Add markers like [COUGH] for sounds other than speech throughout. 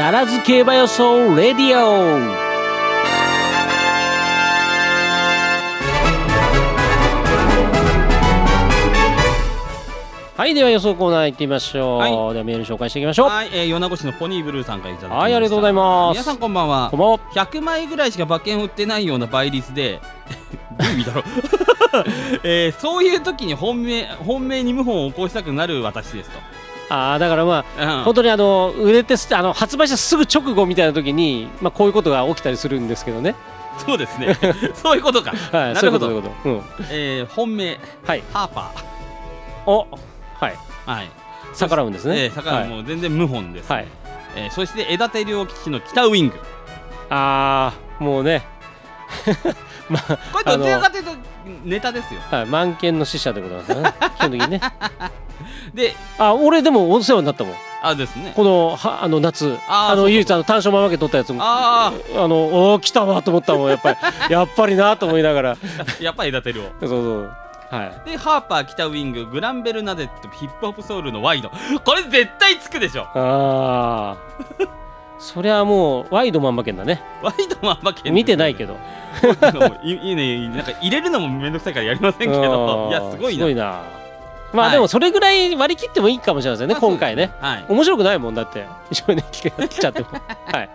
ダラズ競馬予想レディオ。はいでは予想コーナー行ってみましょう、はい。ではメール紹介していきましょう。はい、えー、米子市のポニーブルーさんからいただきました。はいありがとうございます。皆さんこんばんは。こんばんは。100枚ぐらいしか馬券売ってないような倍率で [LAUGHS] どういう意味だろう、[LAUGHS] えー、そういう時に本命本命に謀反を起こしたくなる私ですと、ああだからまあうん。本当にあの売れてすあの発売したすぐ直後みたいな時に、まあ、こういうことが起きたりするんですけどね、そうですね。[LAUGHS] そういうことか、はい、なるほど。そういうことそうん、えー、本命はい。ハーパおはい。ーはい。逆らうんですね。えー、逆らう。もう全然謀反です、はい。えー、そして枝手両吉の北ウイング。ああもうねまあこれどちらかというとネタですよ。はい、満件の死者でございますね。[LAUGHS] 基本的にね。であ俺でもお世話になったもん。あですね。このはあの夏。あの唯一あの単勝ママケ取ったやつも。ああのおー来たわと思ったもんやっぱり。[LAUGHS] やっぱりなと思いながら。あやっぱり枝手両そうそうはい。でハーパー北ウインググランベルナデットヒップホップソウルのワイド。これ絶対つくでしょ。ああ [LAUGHS] そりゃもうワイドマンマケンだね。ワイドマン負け見てないけど。どいいいね。なんか入れるのもめんどくさいからやりませんけど。いやすごいな。すごいな。まあ、はい。でもそれぐらい割り切ってもいいかもしれませんね、まあ今回ね。はい。面白くないもんだって。一緒に来ちゃっても。[LAUGHS] はい。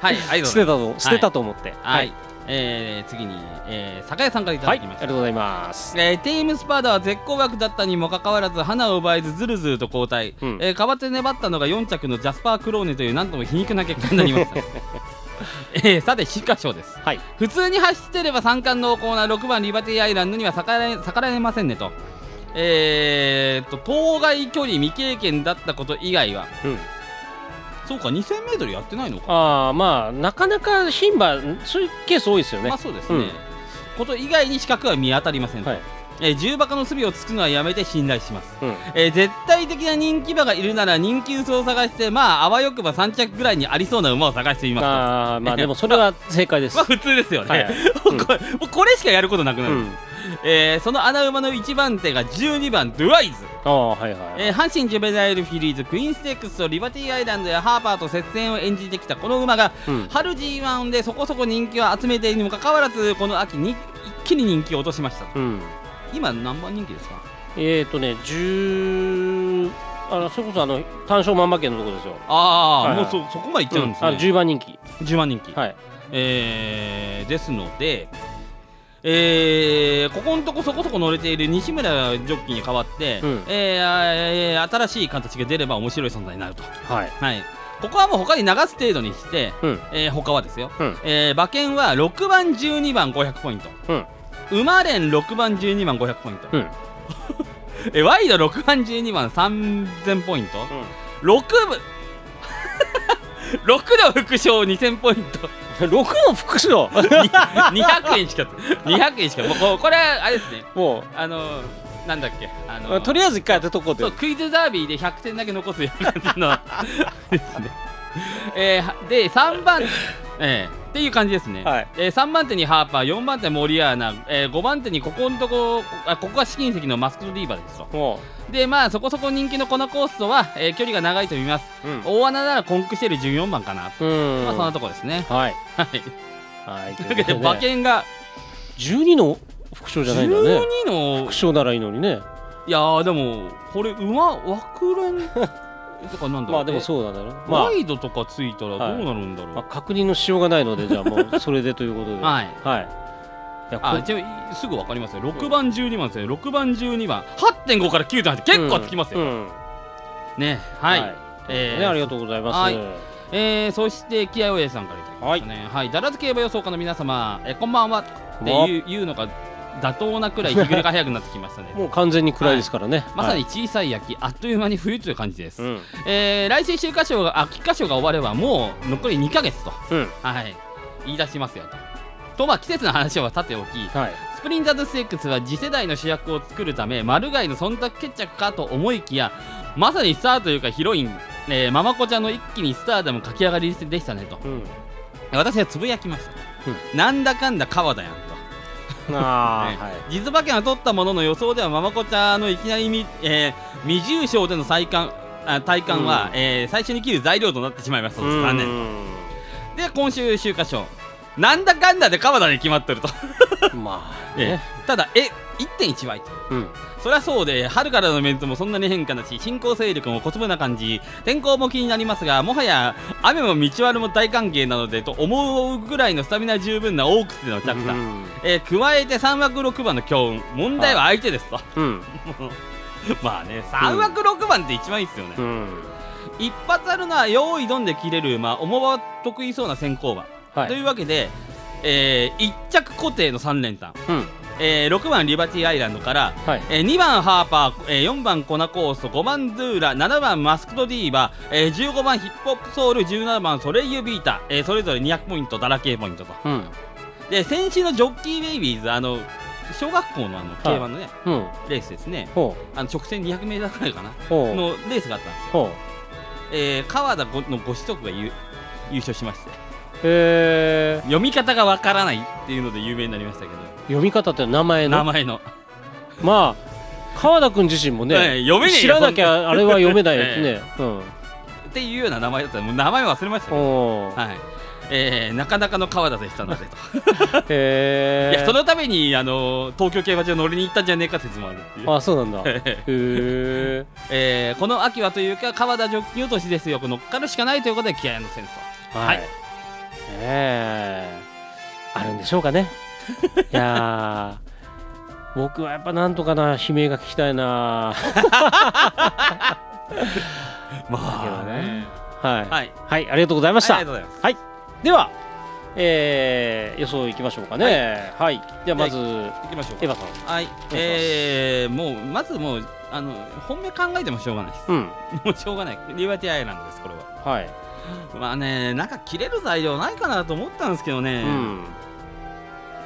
はい [LAUGHS] 捨てたと捨てたと思って。はい、えー、次に、えー、酒屋さんからいたはい、だきました、ありがとうございます。えー、テイムスパーダは絶好枠だったにもかかわらず花を奪えずずるずると後退、うん。えー、代わって粘ったのが4着のジャスパー・クローネというなんとも皮肉な結果になりました。[LAUGHS] えー、さて菊花賞です。はい、普通に走ってれば三冠濃厚な6番リバティアイランドには逆らえ逆らえませんねと。えー、っと当該距離未経験だったこと以外はうん、そうか 2000m やってないのか、ああ、まあ、なかなか牝馬、そういうケース多いですよね。まあそうですね、うん。こと以外に資格は見当たりませんと、はい。えー重馬鹿の隅をつくのはやめて信頼します、うん、えー絶対的な人気馬がいるなら人気薄を探してまああわよくば3着ぐらいにありそうな馬を探してみますと。ああ、まあ、でも、それは正解です。[LAUGHS] まあ普通ですよね、はい。[LAUGHS] はいうこれしかやることなくなる、うん、えーその穴馬の1番手が12番ドゥワイズ。ああ、はいはい。えー阪神ジュベナイルフィリーズクイーンステークスとリバティアイランドやハーパーと接戦を演じてきたこの馬がうん、春 G1 でそこそこ人気を集めているにもかかわらずこの秋に一気に人気を落としましたうん、今何番人気ですか？えっ、ー、とね、十、あの、それこそ、あの、単勝万馬券のところですよ。ああ、はいはい。もうそそこまでいっちゃうんですね、あの、十番人気。10万人気、はい。えーですのでえーここのとこそこそこ乗れている西村ジョッキーに代わって、うん。えー新しい形が出れば面白い存在になると、はい。はい、ここはもう他に流す程度にして、うん、えー他はですよ、うん、えー馬券は6番12番500ポイント、うん。馬連6番12番500ポイント、うん、[LAUGHS] えーワイド6番12番3000ポイント、6部6の副賞2000ポイント。うん。六の副賞？[LAUGHS] 200円しか200円しかもうここれあれですね。もあのなんだっけあう、のとりあえず一回当てとこうと。そうクイズダービーで100点だけ残すような感じの。ですね。えで3番えーっていう感じですね、はい。えー、3番手にハーパー4番手モリアーナ、えー、5番手にここのとこあここが試金石のマスクドリーバーですと。もでまあそこそこ人気のこのコースとは、えー距離が長いと見ますう、うん。大穴ならコンクシェル14番かな、うん。まあそんなとこですねはい。はいはい。[LAUGHS] とというわけで馬券が12の副賞じゃないんだね。12の副賞ならいいのにね。いやーでもこれ馬枠連 [LAUGHS] とかなんだろうまあでもうそうなんだろう。まあワ、イドとかついたらどうなるんだろう、まあ、確認のしようがないので、じゃあもうそれでということで。は [LAUGHS] いはい。あじゃあすぐ分かりますよ。6番12番ですね。6番12番。8.5から9.8って結構つきますよ、うん。ねはい、はい。えーね、ありがとうございます。はい。えー、そして気合おやさんからいただきましたね。はい。だらず競馬予想家の皆様えーこんばんは。っていう言うのが妥当なくらい日暮れが早くなってきましたね。[LAUGHS] もう完全に暗いですからね。まさにはい。小さい焼き、あっという間に冬という感じです、うん。えー来週秋華賞が秋華賞が終わればもう残り2ヶ月と。うん。はい、言い出しますよと。とまあ季節の話はさておきはい。スプリンターズステークスは次世代の主役を作るためマルガイの忖度決着かと思いきやまさにスターというかヒロイン、えーママコちゃんの一気にスターダム駆け上がりでしたねと。うん。私はつぶやきました、なんだかんだ川田やんと。ああ、[LAUGHS] ねはい。実馬券は取ったものの予想ではママコちゃんのいきなりみ、えー未重賞での再冠あ体感は、うん。えー最初に切る材料となってしまいましたうん。残念。で今週週刊賞なんだかんだで川田で決まってると、まあえね。えただえ1.1倍。とうん。そりゃそうで春からのメンツもそんなに変化なし。進行勢力も小粒な感じ。天候も気になりますがもはや雨も道悪も大歓迎なのでと思うぐらいのスタミナ十分なオークスでの着座、うん。えー加えて3枠6番の強運。問題は相手ですと、うん。[LAUGHS] まあね3枠6番って一番いいですよね、うん。一発あるのは用意どんで切れる馬重馬得意そうな先行馬、とはい。いうわけで、え1着固定の3連単、うん。え6番リバティアイランドから、はい。え2番ハーパー、え4番コナコースト5番ドゥーラ7番マスクドディーバ、えー15番ヒップホップソウル17番ソレイユビータ、えーそれぞれ200ポイントダラ系ポイントと。うん。で先週のジョッキーベイビーズあの小学校のあの競馬のね、うん。レースですね。ほあの直線 200m くらいかな。のレースがあったんですよ、ほえー川田ごのご子息が優優勝しまして。うへえ読み方がわからないっていうので有名になりましたけど。読み方って名前の？名前の、まあ川田君自身もえねー読めね知らなきゃあれは読めないやつね [LAUGHS] うん。っていうような名前だったらもう名前忘れましたけどはい。えー、なかなかの川田でしたのでと、[LAUGHS] へえいやそのためにあの東京競馬場乗りに行ったんじゃねえか説もあるっていう、あそうなんだ。へええー [LAUGHS] この秋はというか川田ジョッキー落としですよ。乗っかるしかないということで気合のセンスと。はいね。えあるんでしょうかね。[LAUGHS] いやー僕はやっぱなんとかな悲鳴が聞きたいな。[LAUGHS] まけどね。はい。はい。はいありがとうございました。はい。ではえー予想いきましょうかね。はい。ではまず行きましょうエヴァさん。はい。えー、もうまずもうあの本命考えてもしょうがないです。うん。[LAUGHS] もうしょうがない。リバティアイランドですこれは。はい [LAUGHS] まあねなんか切れる材料ないかなと思ったんですけどうね、ん。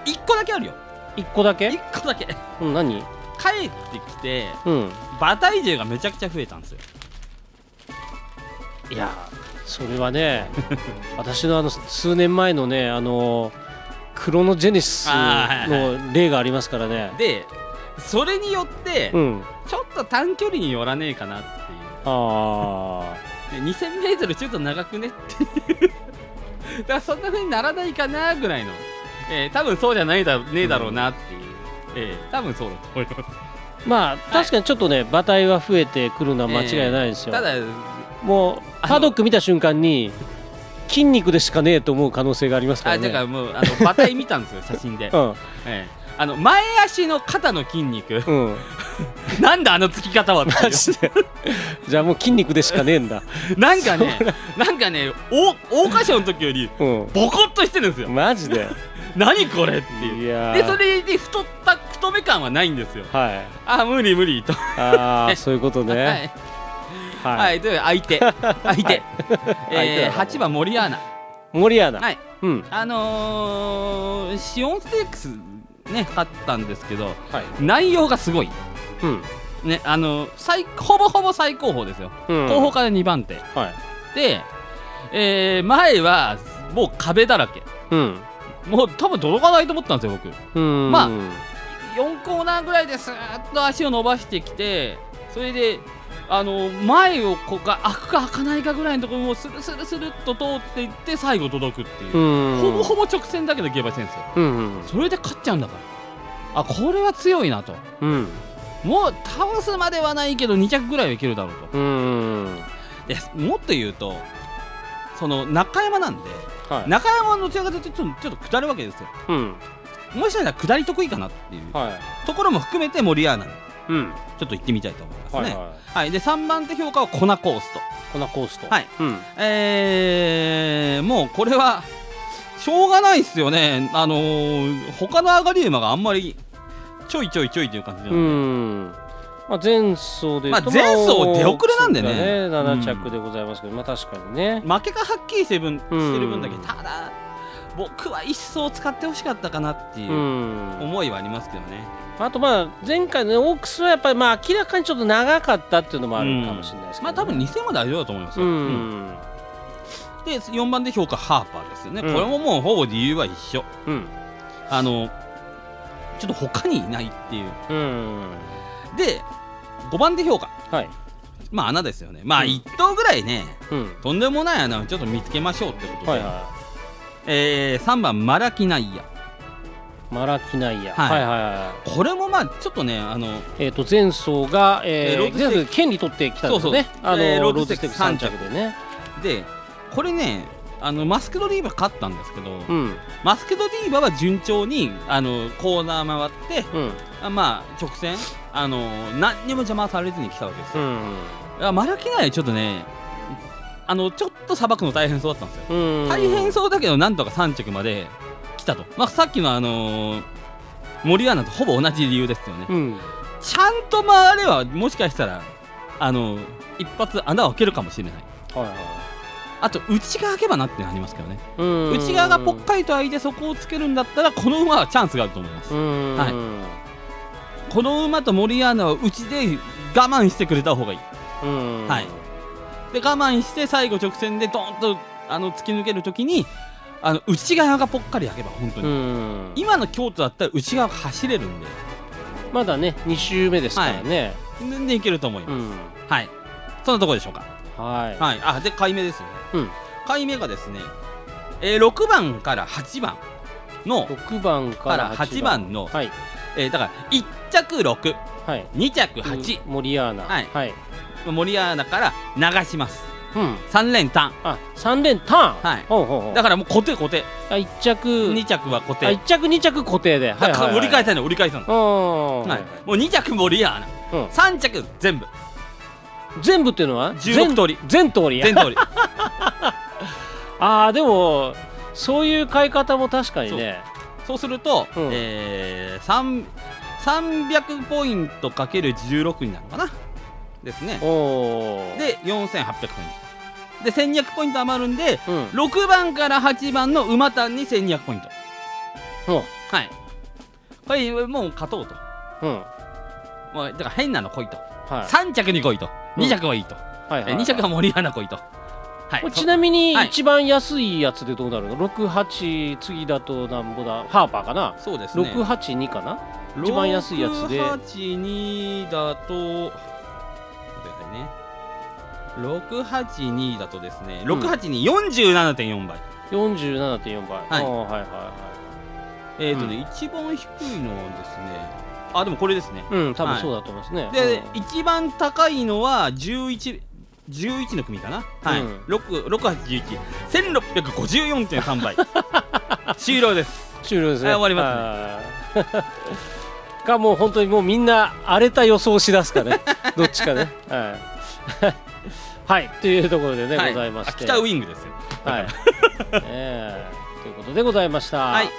一個だけあるよ。一個だけ？一個だけ。うん何？帰ってきてうん。馬体重がめちゃくちゃ増えたんですよ。いやそれはね [LAUGHS] 私のあの数年前のねあのクロノジェネシスの例がありますからね。でそれによってうん。ちょっと短距離に寄らねえかなってあいう。で 2000m ちょっと長くねっていう。[LAUGHS] だからそんな風にならないかなぐらいの、えー多分そうじゃないだねえだろうなっていう、えー多分そうだと思います。ーまあ確かにちょっとね馬体は増えてくるのは間違いないですよ、ただもうパドック見た瞬間に筋肉でしかねえと思う可能性がありますからね。あだからもうあの馬体見たんですよ写真で、[LAUGHS] うん。えーあの前足の肩の筋肉。うん。[LAUGHS] なんだあのつき方はマジで。じゃあもう筋肉でしかねえんだ。なんかねなんかね大桜花賞の時よりうん。ボコッとしてるんですよ。マジで。[LAUGHS] 何これっていう。でそれで太った太め感はないんですよ。はい。あ無理無理と、ああ [LAUGHS] そういうことはねい、はい、はい、という相手。相手、相手えー、だ8番森アナ。森アナ。はい。うん。あのー、シオンステークスね勝ったんですけどはい。内容がすごい。うん。ねあの最ほぼほぼ最高峰ですよ、うん。後方から2番手。はい。で、えー、前はもう壁だらけ。うん。もう多分届かないと思ったんですよ僕。うん。まあ4コーナーぐらいですーっと足を伸ばしてきてそれであの前をこうが開くか開かないかぐらいのところをスルスルスルっと通っていって最後届くっていう、うん。ほぼほぼ直線だけど競馬してるんですようんうん。それで勝っちゃうんだから。あこれは強いなと。うん。もう倒すまではないけど2着ぐらいはいけるだろうと。うんでもっと言うとその中山なんではい。中山はどちらかというとちょっとちょっと下るわけですよ。うん。もしかしたら下り得意かなっていうはい。ところも含めて森アナにうん。ちょっと行ってみたいと思いますね。はいはい。はい。で3番手評価はコナコースト。こんなコースト。はい。うん。えー、もうこれはしょうがないっすよね。あのー、他の上がり馬があんまりちょいちょいちょいという感じなうので、ん。まあ前走でまあ前走出遅れなんでね。まあ7着でございますけどまあ確かにね。負けがはっきりしてる分してる分だけうんただ僕は一層使ってほしかったかなっていううん。思いはありますけどね。あとまあ前回のねオークスはやっぱりまあ明らかにちょっと長かったっていうのもあるかもしれないですけどね。まあ多分2000は大丈夫だと思いますうよ。うん。ん。で4番で評価ハーパーですよね。うん。これももうほぼ理由は一緒。うん。あのちょっと他にいないっていう。うん。で5番で評価。はい。まあ穴ですよね。まあうん。1頭ぐらいね、うん。とんでもない穴をちょっと見つけましょうってことで、はいはえー、3番マラキナイヤ。いマラキナイヤ、はい。はいはいはいこれもまあちょっとねあのえー、と前走が、えーえー全部権利取ってきたんですよね。そうそう。あの、えーロードドステークステーク3着でね。でこれねあのマスクドディーバ勝ったんですけど、うん。マスクドディーバは順調にあのコーナー回ってうん。あまあ直線あの何にも邪魔されずに来たわけですよ、うんいやマラキナイヤちょっとねあのちょっとさばくの大変そうだったんですよ。うん大変そうだけどなんとか3着まで来たと、まあ、さっきのあのー、森アナとほぼ同じ理由ですよね、うん。ちゃんと回ればもしかしたらあの一発穴を開けるかもしれない。はいはい。あと内側開けばなってありますけどね。うん。内側がぽっかりと開いてそこをつけるんだったらこの馬はチャンスがあると思います。うん。はい。この馬と森アナは内で我慢してくれた方がいい。うん。はい。で我慢して最後直線でドーンとあの突き抜けるときにあの内側がぽっかり開けば本当うに、ん。今の京都だったら内側走れるんで。まだね2周目ですからね、全然いけると思います、うん。はい。そんなところでしょうか。はい、はい。あで買い目ですよ。ねうん。買い目がですね、えー、6番から8番の、6番かからら8番のはい。えーだから1着62はい。着8、森アナ。はい。はい、森アナから流しますうん。3連単。あ三連ターンはい。ほうほうほう。だからもう固定固定。あ一着。2着は固定。あ一着二着固定で。だから折り返せさない折り返さない、うん、はい、もう2着森アナうん。3着全部。全部っていうのは？16通り。全全通り。全通り。[LAUGHS] ああでもそういう買い方も確かにね。そう。すると、うん。えー、3 300ポイントかける16になるのかなですね。で4800ポイントで1200ポイント余るんでうん。6番から8番の馬単に1200ポイント。う。んはい。これもう勝とうと。うん。もうだから変なの来いと、はい。3着に来いと。うん。2着はいいと、はいはいえ2着は森アナ来いと。はい。ちなみにはい。一番安いやつでどうなるの？68次だとなんぼだ？ハーパーかな？そうですね。682かな？一番安いやつで。682だとね。682だとですね、うん。68247.4倍。47.4倍。はい。おーはいはいはえっ、とね、うん。一番低いのはですねあでもこれですね。いうん多分はい。そうだと思いますね。で、うん。一番高いのは11 11の組かな。はい、うん。6 68111654.3倍。[LAUGHS] 終了です。終了ですね。はい終わりますねかもう本当にもうみんな荒れた予想しだすかね。[LAUGHS] どっちかね。はい。[LAUGHS] はい。というところでね、はい。ございまして。あ北ウイングですよ。はい、[LAUGHS] え。ーということでございました。はい、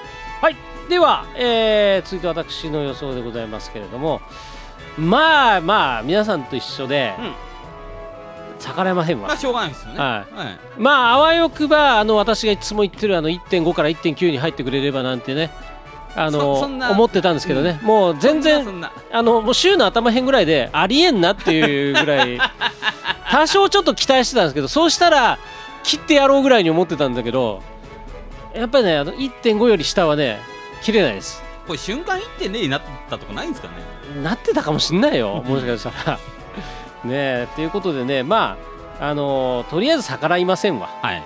はい、では、えー続いて私の予想でございますけれども。まあまあ皆さんと一緒で、うん。逆らえませんわ。まあしょうがないですよね。はい。はい。まああわよくばあの私がいつも言ってるあの1.5から1.9に入ってくれればなんてねあの思ってたんですけどね、もう全然あのもう週の頭辺ぐらいでありえんなっていうぐらい。[LAUGHS] 多少ちょっと期待してたんですけどそうしたら切ってやろうぐらいに思ってたんだけどやっぱりねあの1.5より下はね切れないです。これ瞬間1.0になったとかないんですかね？なってたかもしんないよもしかしたら。[LAUGHS] ねえということでねまああのとりあえず逆らいませんわ。はい。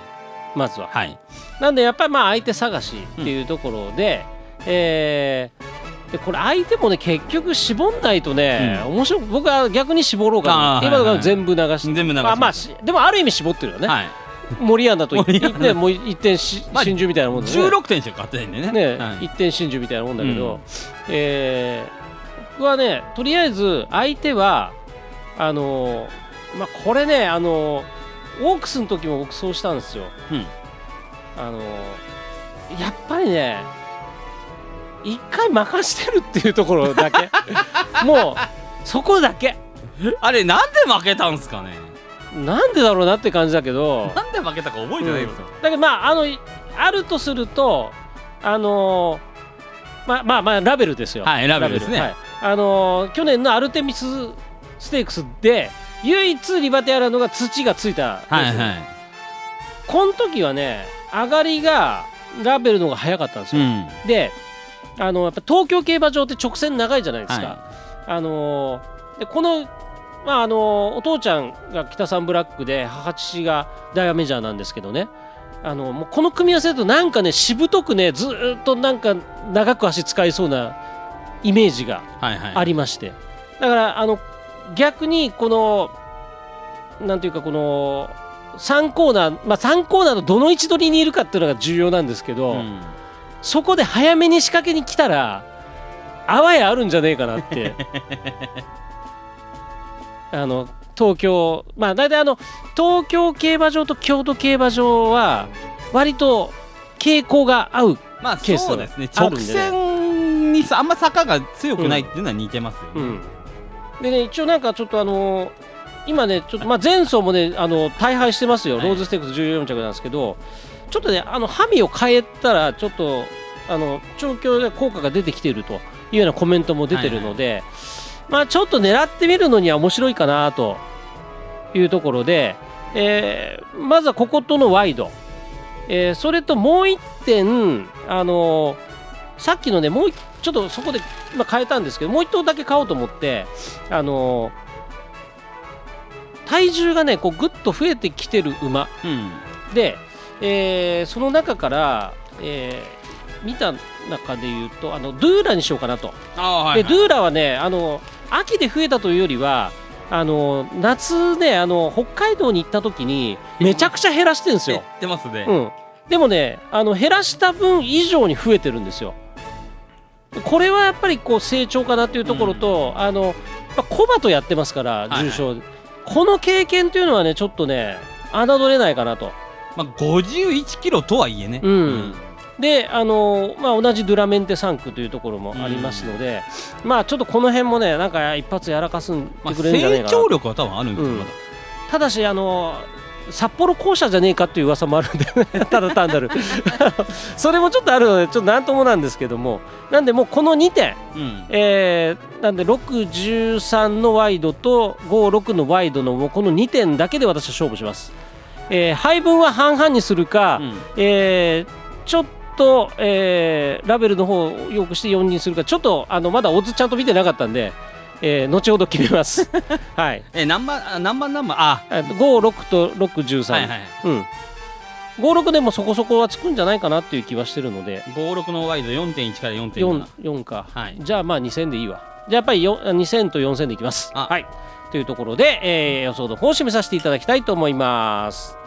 まずは。はい。なんでやっぱりまあ相手探しっていうところで、えーでこれ相手もね結局絞んないとね、面白く僕は逆に絞ろうかな。今のが全部流し。て、全部流しまあまあしでもある意味絞ってるよね、はい。森アナと森アナ。ねもう一点しまあ真珠みたいなもんでね。16点しか勝ってないんでね。ね、はい。一点真珠みたいなもんだけど、うん。えー僕はねとりあえず相手はあのーまあこれねあのーオークスの時も僕そうしたんですよ、うん。あのーやっぱりね一回任してるっていうところだけ。[LAUGHS] もうそこだけ。あれなんで負けたんすかね？なんでだろうなって感じだけど。なんで負けたか覚えてないですよだけどまああのあるとするとあのーまあまあまあラベルですよ。はいラベルですね。はい。あのー去年のアルテミスステークスで唯一リバティアラのが土がついたはいはい。この時はね上がりがラベルの方が早かったんですよ、うん。であのやっぱ東京競馬場って直線長いじゃないですか、はあのーでこのまああのお父ちゃんが北三ブラックで母父がダイヤメジャーなんですけどね。あのもうこの組み合わせだとなんかねしぶとくねずーっとなんか長く足使いそうなイメージがはいはい。ありまして。だからあの逆にこのなんていうかこの3コーナーまあ3コーナーのどの位置取りにいるかっていうのが重要なんですけど、うんそこで早めに仕掛けに来たらあわやあるんじゃねえかなって。[LAUGHS] あの東京まあ大体あの東京競馬場と京都競馬場は割と傾向が合う、まあケースそうですね。直線にさあんま坂が強くないっていうのは似てますよね、うん、でね一応なんかちょっとあの今ねちょっとまあ前走もねあの大敗してますよ、はい。ローズステークス14着なんですけどちょっとねあのハミを変えたらちょっとあの調教で効果が出てきているというようなコメントも出てるので、まあちょっと狙ってみるのには面白いかなというところで、えーまずはこことのワイド、えーそれともう一点あのさっきのねもう一ちょっとそこで、まあ、変えたんですけどもう一頭だけ買おうと思ってあの体重がねこうぐっと増えてきてる馬。うん。で、えーその中から、えー見た中で言うとあのドゥーラにしようかなと。ああはい、でドゥーラはねあの秋で増えたというよりはあの夏ねあの北海道に行った時にめちゃくちゃ減らしてるんですよ。言ってますね、うん、でもねあの減らした分以上に増えてるんですよ。これはやっぱりこう成長かなというところと、あのやっぱコバとやってますからいはい重賞、この経験というのはねちょっとね侮れないかなと。まあ51キロとはいえね。うん。であのまあ、同じドゥラメンテ3区というところもありますので、まあちょっとこの辺もねなんか一発やらかすんまあ、てくれるんじゃない成かな、長力は多分あるんですよ、うん。まだただしあの札幌校舎じゃねえかっていう噂もあるんで [LAUGHS] ただ単なる。[LAUGHS] それもちょっとあるのでちょっとなんともなんですけども。なんでもうこの2点、うん。えーなんで613のワイドと56のワイドのもうこの2点だけで私は勝負します、えー配分は半々にするか、うん。えーちょっと、えーラベルの方をよくして4にするかちょっとあのまだオッズちゃんと見てなかったんで、えー後ほど決めます。[LAUGHS] はい。え何番あ何番何番？あ。えっと56と613、はいはいうん。56でもそこそこはつくんじゃないかなっていう気はしてるので。56のワイド4.1から4.7 4, 4か、はい。じゃあまあ2000でいいわ。じゃあやっぱりよ2000と4000でいきます。あ。はいというところで、えー予想の方を締めさせていただきたいと思います。